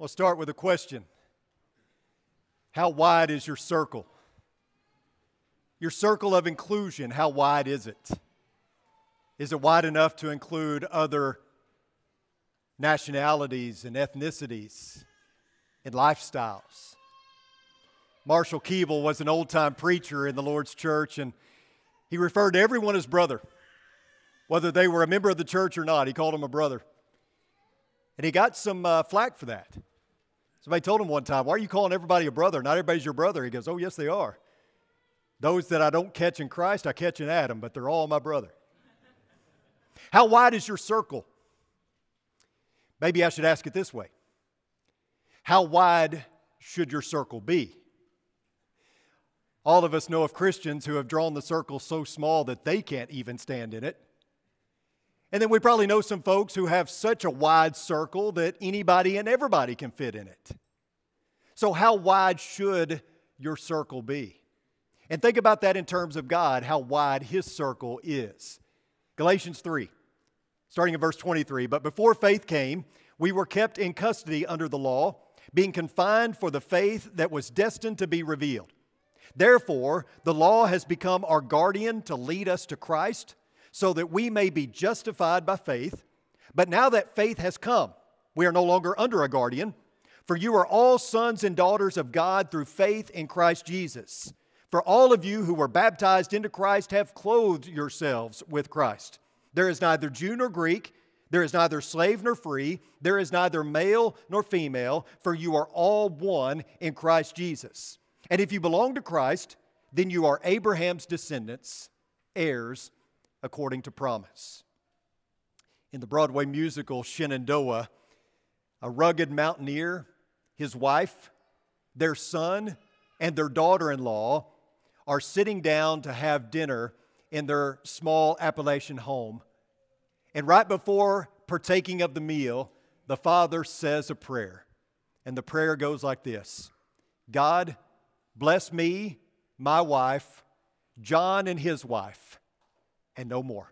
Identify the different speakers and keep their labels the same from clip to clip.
Speaker 1: We'll start with a question How wide is your circle? Your circle of inclusion, how wide is it? Is it wide enough to include other nationalities and ethnicities and lifestyles? Marshall Keeble was an old time preacher in the Lord's church, and he referred to everyone as brother, whether they were a member of the church or not. He called them a brother. And he got some uh, flack for that. Somebody told him one time, Why are you calling everybody a brother? Not everybody's your brother. He goes, Oh, yes, they are. Those that I don't catch in Christ, I catch in Adam, but they're all my brother. How wide is your circle? Maybe I should ask it this way How wide should your circle be? All of us know of Christians who have drawn the circle so small that they can't even stand in it. And then we probably know some folks who have such a wide circle that anybody and everybody can fit in it. So, how wide should your circle be? And think about that in terms of God, how wide His circle is. Galatians 3, starting in verse 23. But before faith came, we were kept in custody under the law, being confined for the faith that was destined to be revealed. Therefore, the law has become our guardian to lead us to Christ so that we may be justified by faith. But now that faith has come, we are no longer under a guardian. For you are all sons and daughters of God through faith in Christ Jesus. For all of you who were baptized into Christ have clothed yourselves with Christ. There is neither Jew nor Greek, there is neither slave nor free, there is neither male nor female, for you are all one in Christ Jesus. And if you belong to Christ, then you are Abraham's descendants, heirs according to promise. In the Broadway musical Shenandoah, a rugged mountaineer, his wife, their son, and their daughter in law are sitting down to have dinner in their small Appalachian home. And right before partaking of the meal, the father says a prayer. And the prayer goes like this God, bless me, my wife, John and his wife, and no more.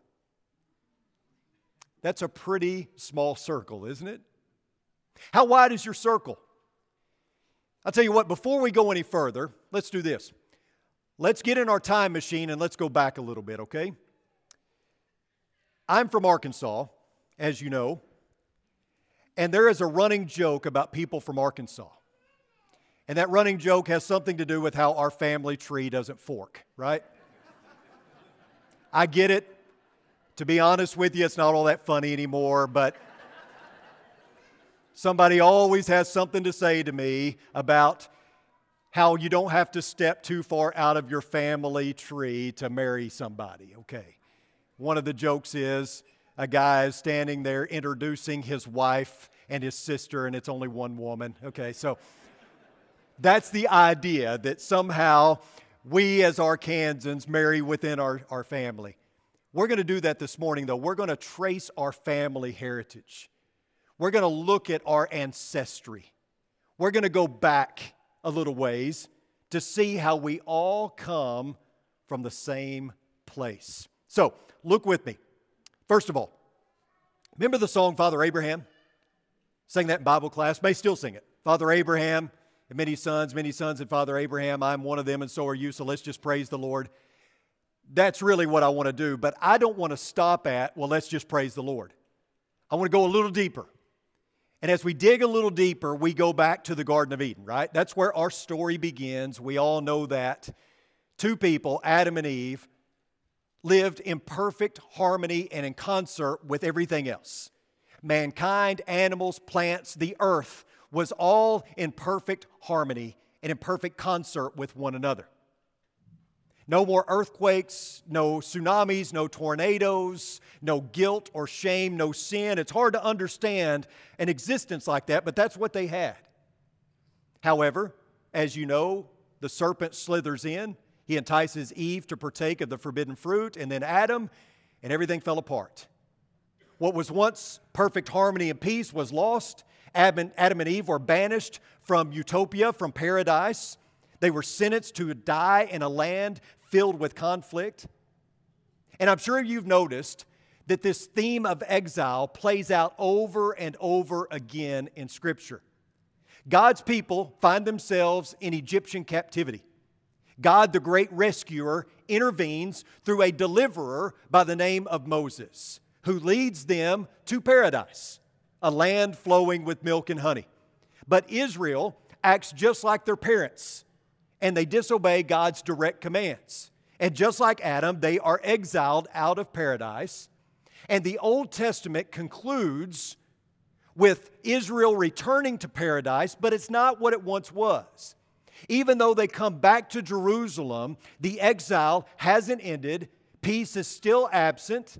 Speaker 1: That's a pretty small circle, isn't it? How wide is your circle? I'll tell you what, before we go any further, let's do this. Let's get in our time machine and let's go back a little bit, okay? I'm from Arkansas, as you know, and there is a running joke about people from Arkansas. And that running joke has something to do with how our family tree doesn't fork, right? I get it. To be honest with you, it's not all that funny anymore, but somebody always has something to say to me about how you don't have to step too far out of your family tree to marry somebody, okay? One of the jokes is a guy is standing there introducing his wife and his sister, and it's only one woman, okay? So that's the idea that somehow we as Arkansans marry within our, our family. We're going to do that this morning, though. We're going to trace our family heritage. We're going to look at our ancestry. We're going to go back a little ways to see how we all come from the same place. So, look with me. First of all, remember the song Father Abraham? Sang that in Bible class, may still sing it. Father Abraham, many sons, many sons and Father Abraham. I'm one of them, and so are you. So let's just praise the Lord. That's really what I want to do. But I don't want to stop at, well, let's just praise the Lord. I want to go a little deeper. And as we dig a little deeper, we go back to the Garden of Eden, right? That's where our story begins. We all know that. Two people, Adam and Eve, lived in perfect harmony and in concert with everything else mankind, animals, plants, the earth was all in perfect harmony and in perfect concert with one another. No more earthquakes, no tsunamis, no tornadoes, no guilt or shame, no sin. It's hard to understand an existence like that, but that's what they had. However, as you know, the serpent slithers in. He entices Eve to partake of the forbidden fruit, and then Adam, and everything fell apart. What was once perfect harmony and peace was lost, Adam and Eve were banished from utopia, from paradise. They were sentenced to die in a land filled with conflict. And I'm sure you've noticed that this theme of exile plays out over and over again in Scripture. God's people find themselves in Egyptian captivity. God, the great rescuer, intervenes through a deliverer by the name of Moses, who leads them to paradise, a land flowing with milk and honey. But Israel acts just like their parents, and they disobey God's direct commands. And just like Adam, they are exiled out of paradise. And the Old Testament concludes with Israel returning to paradise, but it's not what it once was. Even though they come back to Jerusalem, the exile hasn't ended, peace is still absent,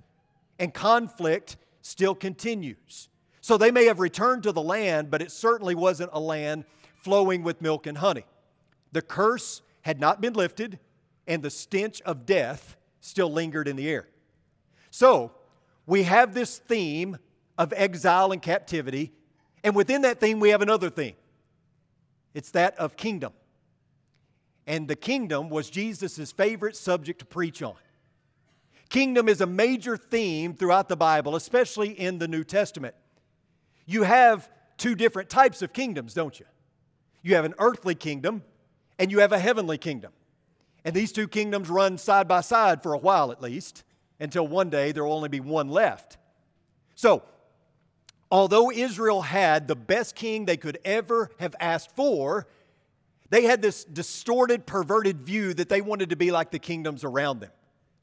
Speaker 1: and conflict still continues. So they may have returned to the land, but it certainly wasn't a land flowing with milk and honey. The curse had not been lifted, and the stench of death still lingered in the air. So we have this theme of exile and captivity, and within that theme, we have another theme it's that of kingdom and the kingdom was Jesus' favorite subject to preach on. Kingdom is a major theme throughout the Bible, especially in the New Testament. You have two different types of kingdoms, don't you? You have an earthly kingdom and you have a heavenly kingdom. And these two kingdoms run side by side for a while at least, until one day there will only be one left. So, although Israel had the best king they could ever have asked for, they had this distorted, perverted view that they wanted to be like the kingdoms around them,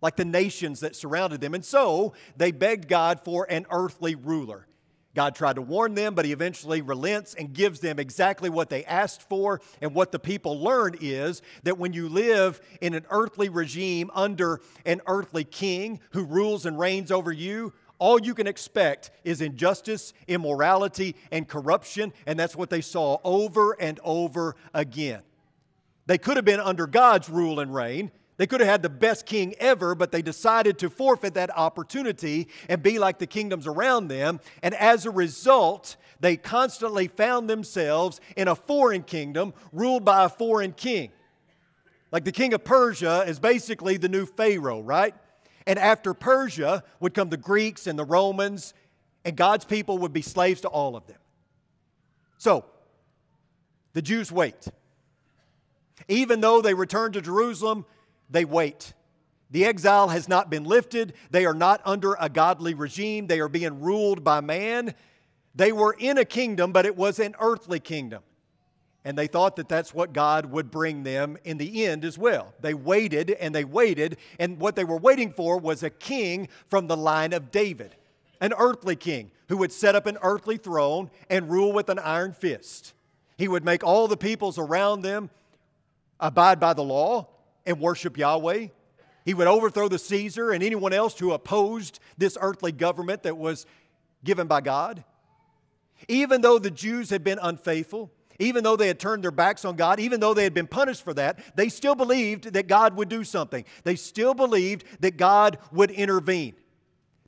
Speaker 1: like the nations that surrounded them. And so they begged God for an earthly ruler. God tried to warn them, but he eventually relents and gives them exactly what they asked for. And what the people learned is that when you live in an earthly regime under an earthly king who rules and reigns over you, all you can expect is injustice, immorality, and corruption, and that's what they saw over and over again. They could have been under God's rule and reign. They could have had the best king ever, but they decided to forfeit that opportunity and be like the kingdoms around them. And as a result, they constantly found themselves in a foreign kingdom ruled by a foreign king. Like the king of Persia is basically the new Pharaoh, right? And after Persia would come the Greeks and the Romans, and God's people would be slaves to all of them. So, the Jews wait. Even though they return to Jerusalem, they wait. The exile has not been lifted. They are not under a godly regime. They are being ruled by man. They were in a kingdom, but it was an earthly kingdom and they thought that that's what God would bring them in the end as well. They waited and they waited, and what they were waiting for was a king from the line of David, an earthly king who would set up an earthly throne and rule with an iron fist. He would make all the peoples around them abide by the law and worship Yahweh. He would overthrow the Caesar and anyone else who opposed this earthly government that was given by God. Even though the Jews had been unfaithful, even though they had turned their backs on God, even though they had been punished for that, they still believed that God would do something. They still believed that God would intervene.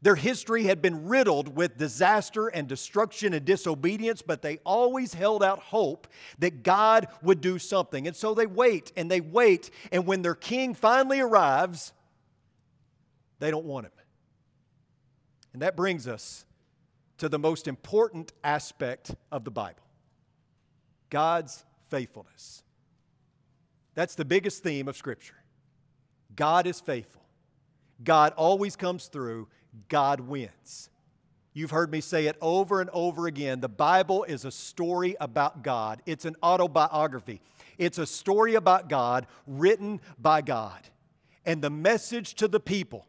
Speaker 1: Their history had been riddled with disaster and destruction and disobedience, but they always held out hope that God would do something. And so they wait and they wait, and when their king finally arrives, they don't want him. And that brings us to the most important aspect of the Bible God's faithfulness. That's the biggest theme of Scripture. God is faithful. God always comes through. God wins. You've heard me say it over and over again. The Bible is a story about God, it's an autobiography. It's a story about God written by God. And the message to the people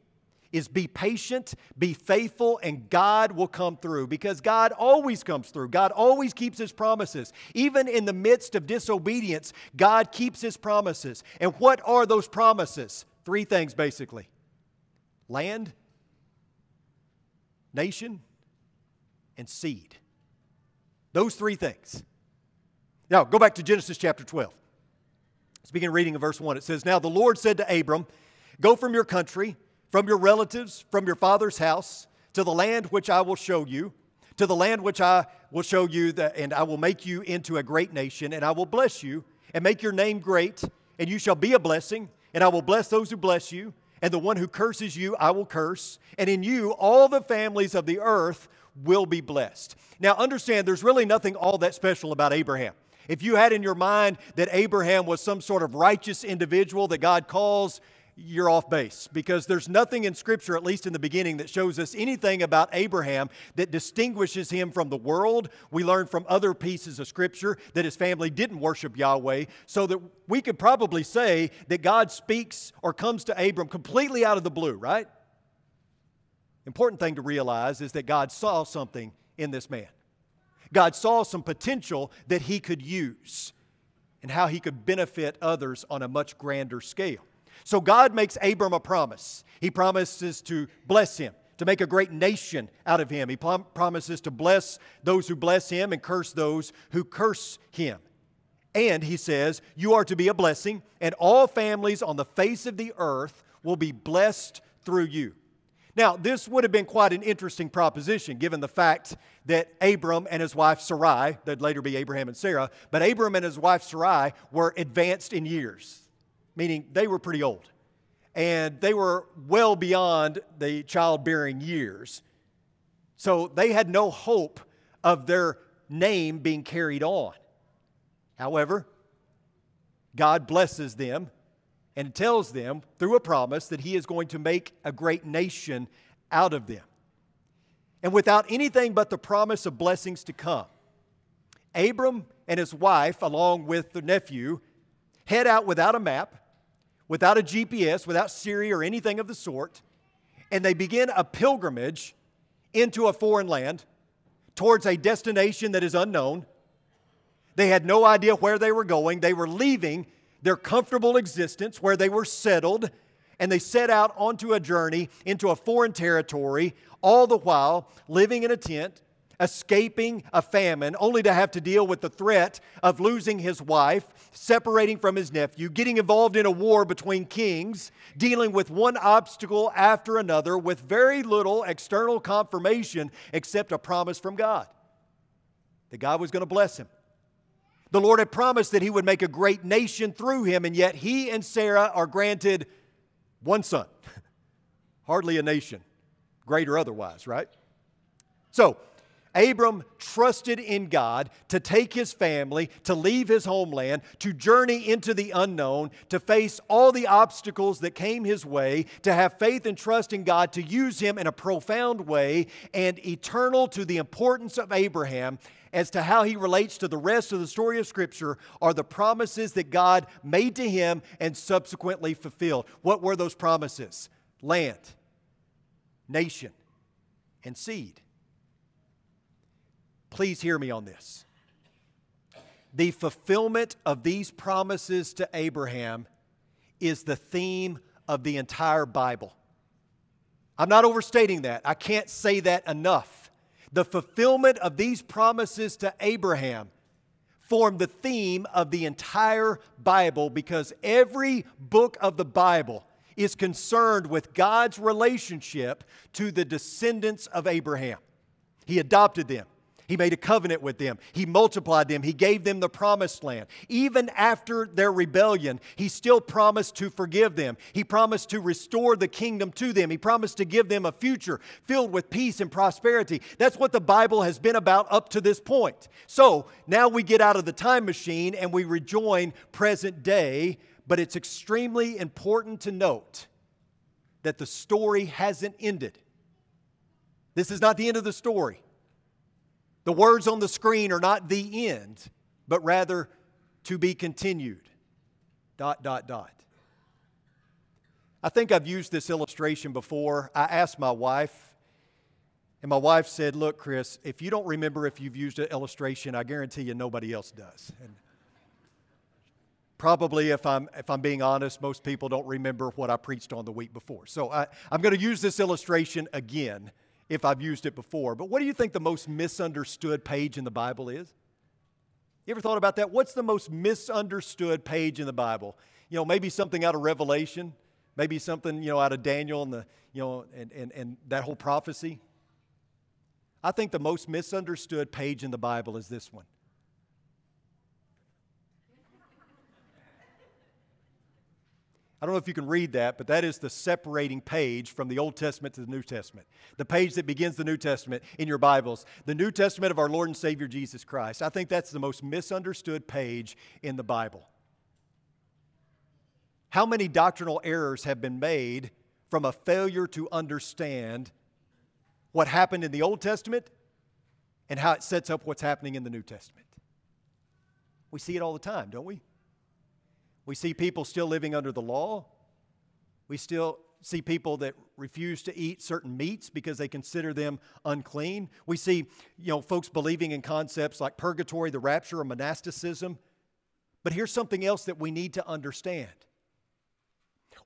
Speaker 1: is be patient, be faithful, and God will come through because God always comes through. God always keeps His promises. Even in the midst of disobedience, God keeps His promises. And what are those promises? Three things basically land, nation, and seed. Those three things. Now, go back to Genesis chapter 12. Let's begin reading in verse 1. It says, Now the Lord said to Abram, Go from your country from your relatives, from your father's house, to the land which I will show you, to the land which I will show you, that, and I will make you into a great nation, and I will bless you, and make your name great, and you shall be a blessing, and I will bless those who bless you, and the one who curses you I will curse, and in you all the families of the earth will be blessed. Now understand, there's really nothing all that special about Abraham. If you had in your mind that Abraham was some sort of righteous individual that God calls, you're off base because there's nothing in Scripture, at least in the beginning, that shows us anything about Abraham that distinguishes him from the world. We learn from other pieces of Scripture that his family didn't worship Yahweh, so that we could probably say that God speaks or comes to Abram completely out of the blue, right? Important thing to realize is that God saw something in this man. God saw some potential that he could use and how he could benefit others on a much grander scale. So God makes Abram a promise. He promises to bless him, to make a great nation out of him. He prom- promises to bless those who bless him and curse those who curse him. And he says, You are to be a blessing, and all families on the face of the earth will be blessed through you. Now, this would have been quite an interesting proposition given the fact that Abram and his wife Sarai, that'd later be Abraham and Sarah, but Abram and his wife Sarai were advanced in years meaning they were pretty old. And they were well beyond the childbearing years. So they had no hope of their name being carried on. However, God blesses them and tells them through a promise that He is going to make a great nation out of them. And without anything but the promise of blessings to come, Abram and his wife, along with the nephew, head out without a map without a GPS, without Siri or anything of the sort, and they begin a pilgrimage into a foreign land towards a destination that is unknown. They had no idea where they were going. They were leaving their comfortable existence where they were settled, and they set out onto a journey into a foreign territory, all the while living in a tent, escaping a famine, only to have to deal with the threat of losing his wife, separating from his nephew, getting involved in a war between kings, dealing with one obstacle after another with very little external confirmation except a promise from God that God was going to bless him. The Lord had promised that he would make a great nation through him, and yet he and Sarah are granted one son. Hardly a nation, great or otherwise, right? So, Abram trusted in God to take his family, to leave his homeland, to journey into the unknown, to face all the obstacles that came his way, to have faith and trust in God, to use him in a profound way, and eternal to the importance of Abraham as to how he relates to the rest of the story of Scripture are the promises that God made to him and subsequently fulfilled. What were those promises? Land, nation, and seed. Please hear me on this. The fulfillment of these promises to Abraham is the theme of the entire Bible. I'm not overstating that. I can't say that enough. The fulfillment of these promises to Abraham form the theme of the entire Bible because every book of the Bible is concerned with God's relationship to the descendants of Abraham. He adopted them. He made a covenant with them. He multiplied them. He gave them the promised land. Even after their rebellion, He still promised to forgive them. He promised to restore the kingdom to them. He promised to give them a future filled with peace and prosperity. That's what the Bible has been about up to this point. So now we get out of the time machine and we rejoin present day, but it's extremely important to note that the story hasn't ended. This is not the end of the story. The words on the screen are not the end, but rather to be continued. Dot, dot, dot. I think I've used this illustration before. I asked my wife, and my wife said, Look, Chris, if you don't remember if you've used an illustration, I guarantee you nobody else does. And probably, if I'm, if I'm being honest, most people don't remember what I preached on the week before. So I, I'm going to use this illustration again if I've used it before. But what do you think the most misunderstood page in the Bible is? You ever thought about that? What's the most misunderstood page in the Bible? You know, maybe something out of Revelation, maybe something, you know, out of Daniel and the, you know, and, and, and that whole prophecy. I think the most misunderstood page in the Bible is this one. I don't know if you can read that, but that is the separating page from the Old Testament to the New Testament. The page that begins the New Testament in your Bibles. The New Testament of our Lord and Savior Jesus Christ. I think that's the most misunderstood page in the Bible. How many doctrinal errors have been made from a failure to understand what happened in the Old Testament and how it sets up what's happening in the New Testament? We see it all the time, don't we? We see people still living under the law. We still see people that refuse to eat certain meats because they consider them unclean. We see, you know, folks believing in concepts like purgatory, the rapture, or monasticism. But here's something else that we need to understand.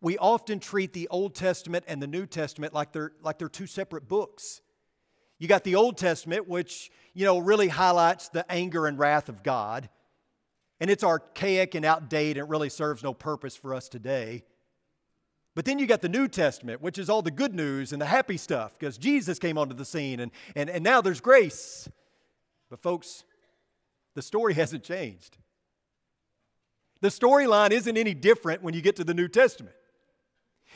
Speaker 1: We often treat the Old Testament and the New Testament like they're, like they're two separate books. You got the Old Testament, which, you know, really highlights the anger and wrath of God and it's archaic and outdated and really serves no purpose for us today. But then you got the New Testament, which is all the good news and the happy stuff because Jesus came onto the scene and, and, and now there's grace. But, folks, the story hasn't changed. The storyline isn't any different when you get to the New Testament.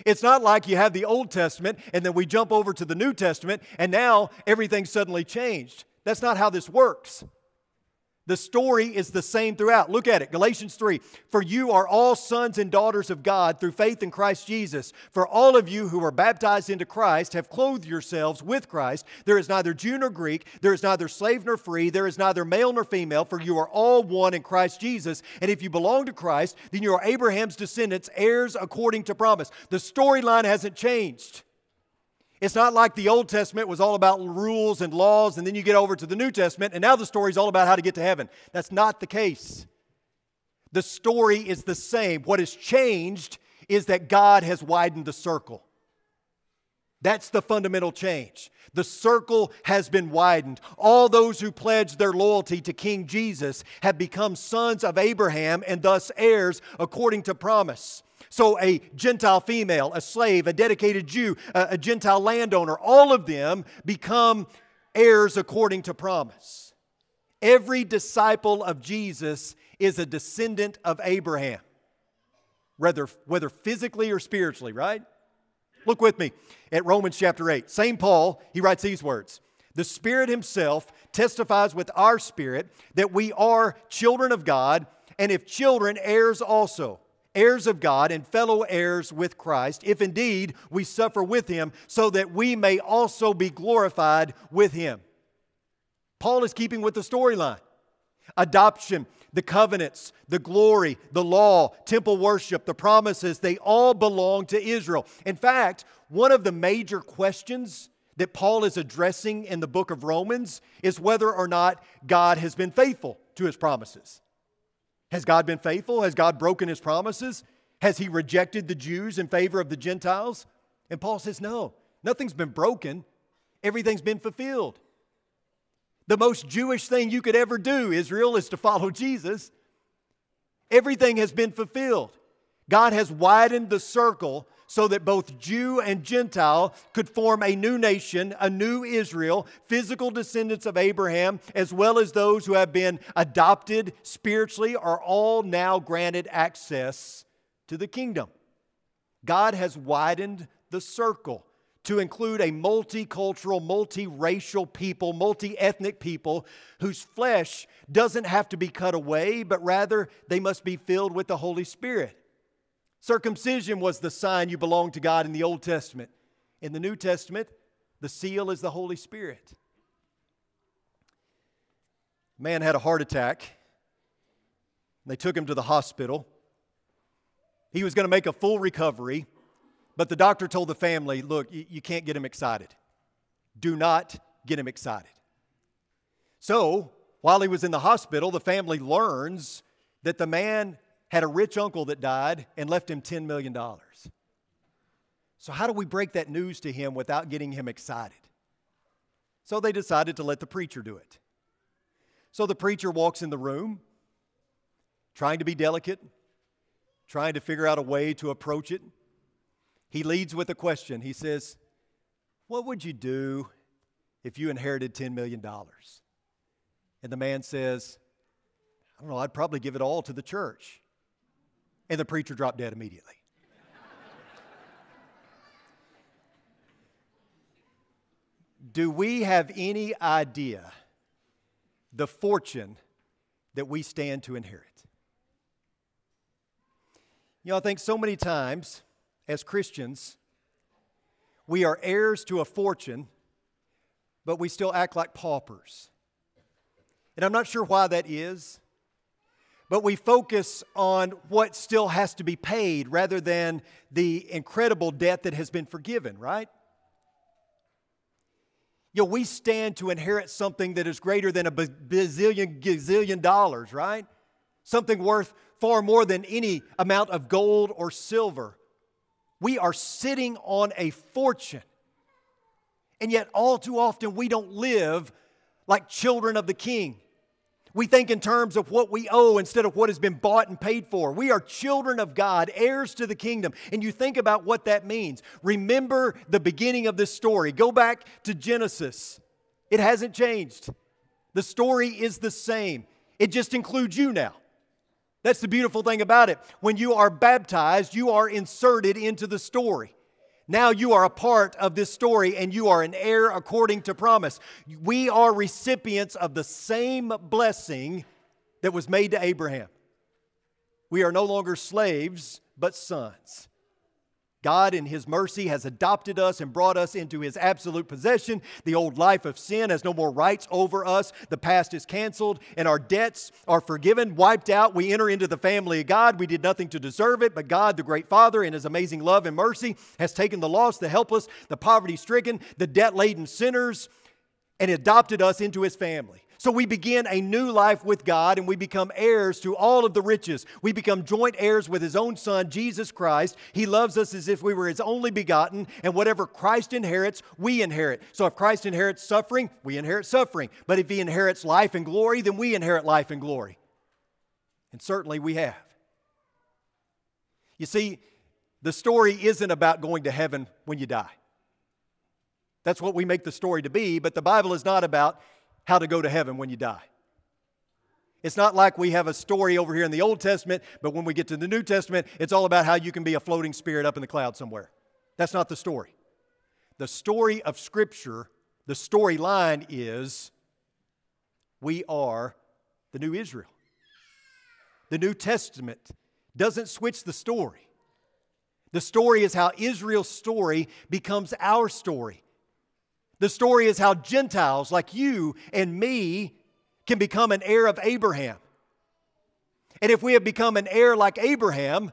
Speaker 1: It's not like you have the Old Testament and then we jump over to the New Testament and now everything's suddenly changed. That's not how this works. The story is the same throughout. Look at it Galatians 3. For you are all sons and daughters of God through faith in Christ Jesus. For all of you who are baptized into Christ have clothed yourselves with Christ. There is neither Jew nor Greek, there is neither slave nor free, there is neither male nor female, for you are all one in Christ Jesus. And if you belong to Christ, then you are Abraham's descendants, heirs according to promise. The storyline hasn't changed. It's not like the Old Testament was all about rules and laws, and then you get over to the New Testament, and now the story is all about how to get to heaven. That's not the case. The story is the same. What has changed is that God has widened the circle. That's the fundamental change. The circle has been widened. All those who pledged their loyalty to King Jesus have become sons of Abraham and thus heirs according to promise. So, a Gentile female, a slave, a dedicated Jew, a, a Gentile landowner, all of them become heirs according to promise. Every disciple of Jesus is a descendant of Abraham, whether, whether physically or spiritually, right? Look with me at Romans chapter 8. Same Paul, he writes these words The Spirit Himself testifies with our spirit that we are children of God, and if children, heirs also heirs of God and fellow heirs with Christ, if indeed we suffer with him, so that we may also be glorified with him. Paul is keeping with the storyline. Adoption, the covenants, the glory, the law, temple worship, the promises, they all belong to Israel. In fact, one of the major questions that Paul is addressing in the book of Romans is whether or not God has been faithful to his promises. Has God been faithful? Has God broken his promises? Has he rejected the Jews in favor of the Gentiles? And Paul says, no, nothing's been broken, everything's been fulfilled. The most Jewish thing you could ever do, Israel, is to follow Jesus. Everything has been fulfilled. God has widened the circle so that both Jew and Gentile could form a new nation, a new Israel, physical descendants of Abraham, as well as those who have been adopted spiritually, are all now granted access to the kingdom. God has widened the circle to include a multicultural, multiracial people, multi ethnic people whose flesh doesn't have to be cut away, but rather they must be filled with the Holy Spirit. Circumcision was the sign you belonged to God in the Old Testament. In the New Testament, the seal is the Holy Spirit. Man had a heart attack. They took him to the hospital. He was going to make a full recovery, but the doctor told the family, Look, you can't get him excited. Do not get him excited. So, while he was in the hospital, the family learns that the man had a rich uncle that died and left him $10 million. So, how do we break that news to him without getting him excited? So, they decided to let the preacher do it. So, the preacher walks in the room, trying to be delicate, trying to figure out a way to approach it. He leads with a question. He says, What would you do if you inherited $10 million? And the man says, I don't know, I'd probably give it all to the church. And the preacher dropped dead immediately. Do we have any idea the fortune that we stand to inherit? You know, I think so many times as Christians, we are heirs to a fortune, but we still act like paupers. And I'm not sure why that is but we focus on what still has to be paid rather than the incredible debt that has been forgiven, right? You know, we stand to inherit something that is greater than a bazillion, gazillion dollars, right? Something worth far more than any amount of gold or silver. We are sitting on a fortune. And yet, all too often, we don't live like children of the king. We think in terms of what we owe instead of what has been bought and paid for. We are children of God, heirs to the kingdom. And you think about what that means. Remember the beginning of this story. Go back to Genesis. It hasn't changed. The story is the same. It just includes you now. That's the beautiful thing about it. When you are baptized, you are inserted into the story. Now you are a part of this story and you are an heir according to promise. We are recipients of the same blessing that was made to Abraham. We are no longer slaves, but sons. God, in His mercy, has adopted us and brought us into His absolute possession. The old life of sin has no more rights over us. The past is canceled, and our debts are forgiven, wiped out. We enter into the family of God. We did nothing to deserve it, but God, the great Father, in His amazing love and mercy, has taken the lost, the helpless, the poverty stricken, the debt laden sinners, and adopted us into His family. So we begin a new life with God and we become heirs to all of the riches. We become joint heirs with His own Son, Jesus Christ. He loves us as if we were His only begotten, and whatever Christ inherits, we inherit. So if Christ inherits suffering, we inherit suffering. But if He inherits life and glory, then we inherit life and glory. And certainly we have. You see, the story isn't about going to heaven when you die. That's what we make the story to be, but the Bible is not about how to go to heaven when you die. It's not like we have a story over here in the Old Testament, but when we get to the New Testament, it's all about how you can be a floating spirit up in the cloud somewhere. That's not the story. The story of Scripture, the storyline is we are the new Israel. The New Testament doesn't switch the story. The story is how Israel's story becomes our story. The story is how Gentiles like you and me can become an heir of Abraham. And if we have become an heir like Abraham,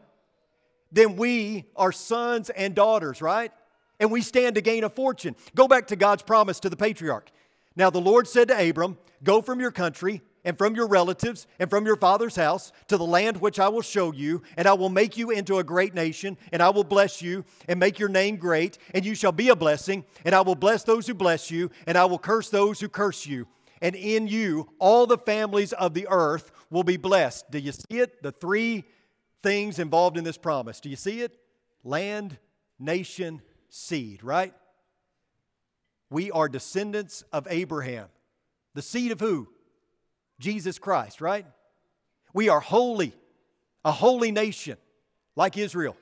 Speaker 1: then we are sons and daughters, right? And we stand to gain a fortune. Go back to God's promise to the patriarch. Now the Lord said to Abram, Go from your country and from your relatives and from your father's house to the land which I will show you, and I will make you into a great nation, and I will bless you and make your name great, and you shall be a blessing, and I will bless those who bless you, and I will curse those who curse you. And in you, all the families of the earth will be blessed. Do you see it? The three things involved in this promise. Do you see it? Land, nation, seed, right? We are descendants of Abraham. The seed of who? Jesus Christ, right? We are holy, a holy nation like Israel.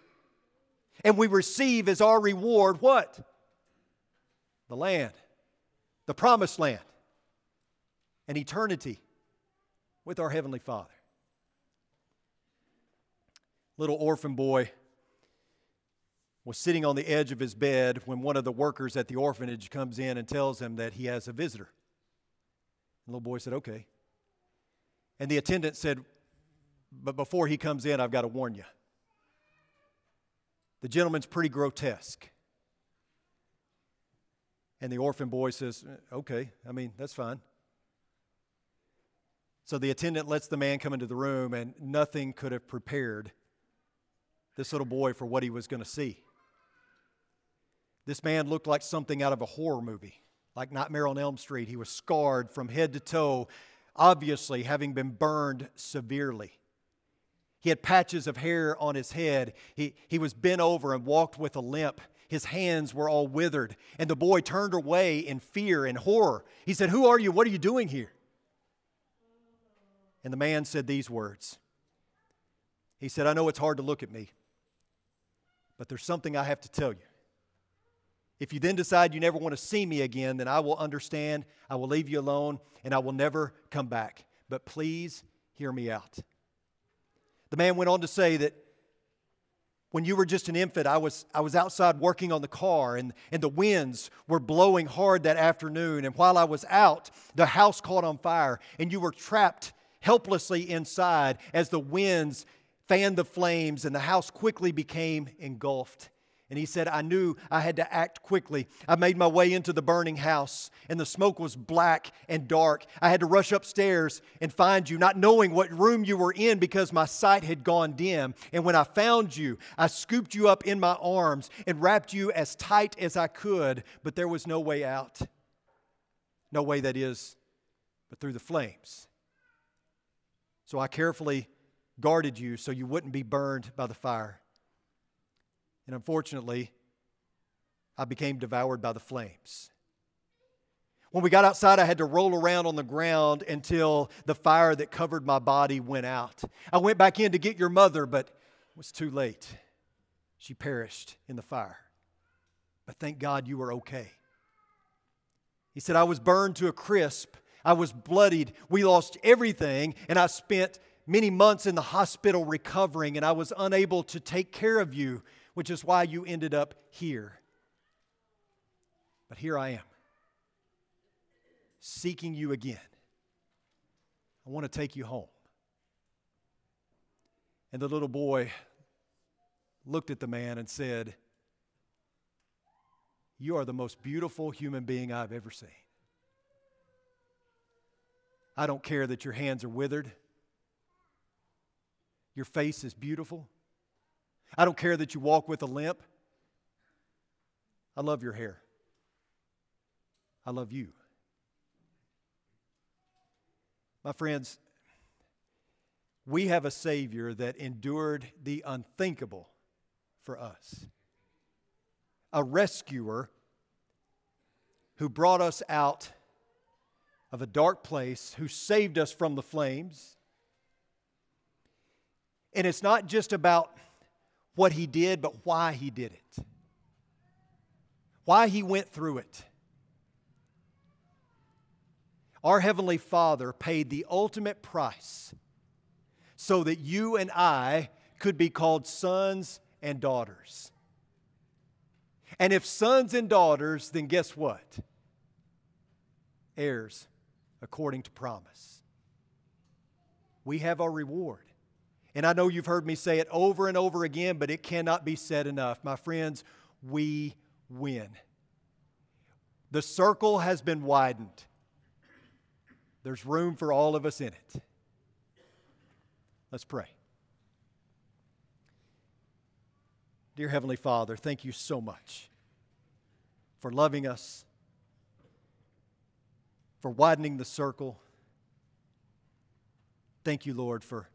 Speaker 1: And we receive as our reward what? The land, the promised land, and eternity with our Heavenly Father. Little orphan boy was sitting on the edge of his bed when one of the workers at the orphanage comes in and tells him that he has a visitor. The little boy said, Okay. And the attendant said, But before he comes in, I've got to warn you. The gentleman's pretty grotesque. And the orphan boy says, uh, Okay, I mean, that's fine. So the attendant lets the man come into the room, and nothing could have prepared this little boy for what he was going to see. This man looked like something out of a horror movie, like Nightmare on Elm Street. He was scarred from head to toe obviously having been burned severely. He had patches of hair on his head. He, he was bent over and walked with a limp. His hands were all withered. And the boy turned away in fear and horror. He said, Who are you? What are you doing here? And the man said these words He said, I know it's hard to look at me, but there's something I have to tell you. If you then decide you never want to see me again, then I will understand, I will leave you alone, and I will never come back. But please hear me out. The man went on to say that when you were just an infant, I was, I was outside working on the car, and, and the winds were blowing hard that afternoon. And while I was out, the house caught on fire, and you were trapped helplessly inside as the winds fanned the flames, and the house quickly became engulfed. And he said, I knew I had to act quickly. I made my way into the burning house, and the smoke was black and dark. I had to rush upstairs and find you, not knowing what room you were in because my sight had gone dim. And when I found you, I scooped you up in my arms and wrapped you as tight as I could, but there was no way out. No way, that is, but through the flames. So I carefully guarded you so you wouldn't be burned by the fire. And unfortunately, I became devoured by the flames. When we got outside, I had to roll around on the ground until the fire that covered my body went out. I went back in to get your mother, but it was too late. She perished in the fire. But thank God you were okay. He said, I was burned to a crisp. I was bloodied. We lost everything, and I spent many months in the hospital recovering, and I was unable to take care of you which is why you ended up here. But here I am, seeking you again. I want to take you home. And the little boy looked at the man and said, You are the most beautiful human being I've ever seen. I don't care that your hands are withered. Your face is beautiful. I don't care that you walk with a limp. I love your hair. I love you. My friends, we have a Savior that endured the unthinkable for us, a rescuer who brought us out of a dark place, who saved us from the flames. And it's not just about what he did, but why he did it. Why he went through it. Our Heavenly Father paid the ultimate price so that you and I could be called sons and daughters. And if sons and daughters, then guess what? Heirs according to promise. We have our reward. And I know you've heard me say it over and over again, but it cannot be said enough. My friends, we win. The circle has been widened. There's room for all of us in it. Let's pray. Dear Heavenly Father, thank you so much for loving us, for widening the circle. Thank you, Lord, for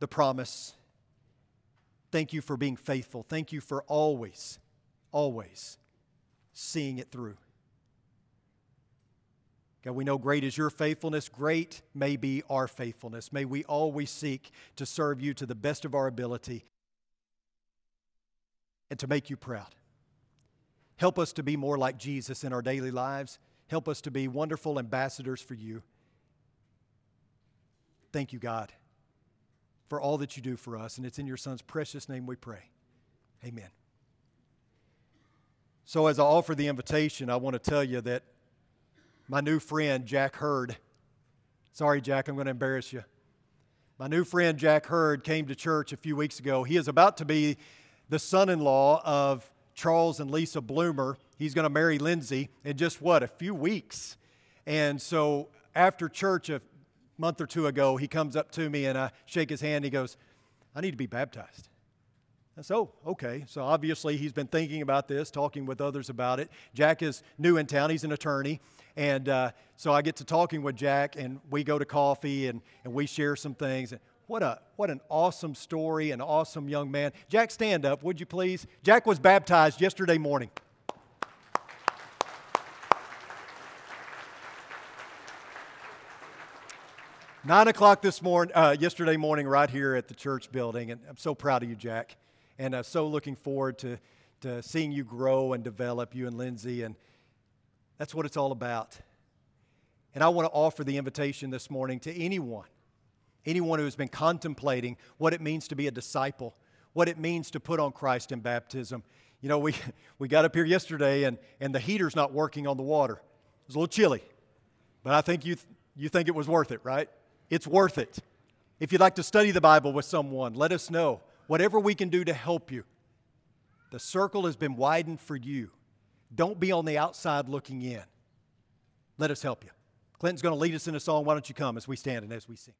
Speaker 1: the promise. Thank you for being faithful. Thank you for always, always seeing it through. God, we know great is your faithfulness. Great may be our faithfulness. May we always seek to serve you to the best of our ability and to make you proud. Help us to be more like Jesus in our daily lives. Help us to be wonderful ambassadors for you. Thank you, God for all that you do for us. And it's in your Son's precious name we pray. Amen. So, as I offer the invitation, I want to tell you that my new friend, Jack Hurd, sorry, Jack, I'm going to embarrass you. My new friend, Jack Hurd, came to church a few weeks ago. He is about to be the son in law of Charles and Lisa Bloomer. He's going to marry Lindsay in just what, a few weeks. And so, after church, a month or two ago, he comes up to me and I shake his hand. he goes, I need to be baptized. I said, Oh, okay. So obviously he's been thinking about this, talking with others about it. Jack is new in town, he's an attorney. And uh, so I get to talking with Jack, and we go to coffee and, and we share some things. And what, a, what an awesome story, an awesome young man. Jack, stand up, would you please? Jack was baptized yesterday morning. Nine o'clock this morning, uh, yesterday morning, right here at the church building, and I'm so proud of you, Jack, and I'm so looking forward to to seeing you grow and develop, you and Lindsay, and that's what it's all about. And I want to offer the invitation this morning to anyone, anyone who has been contemplating what it means to be a disciple, what it means to put on Christ in baptism. You know, we, we got up here yesterday and, and the heater's not working on the water. It was a little chilly, but I think you, th- you think it was worth it, right? It's worth it. If you'd like to study the Bible with someone, let us know. Whatever we can do to help you. The circle has been widened for you. Don't be on the outside looking in. Let us help you. Clinton's going to lead us in a song. Why don't you come as we stand and as we sing?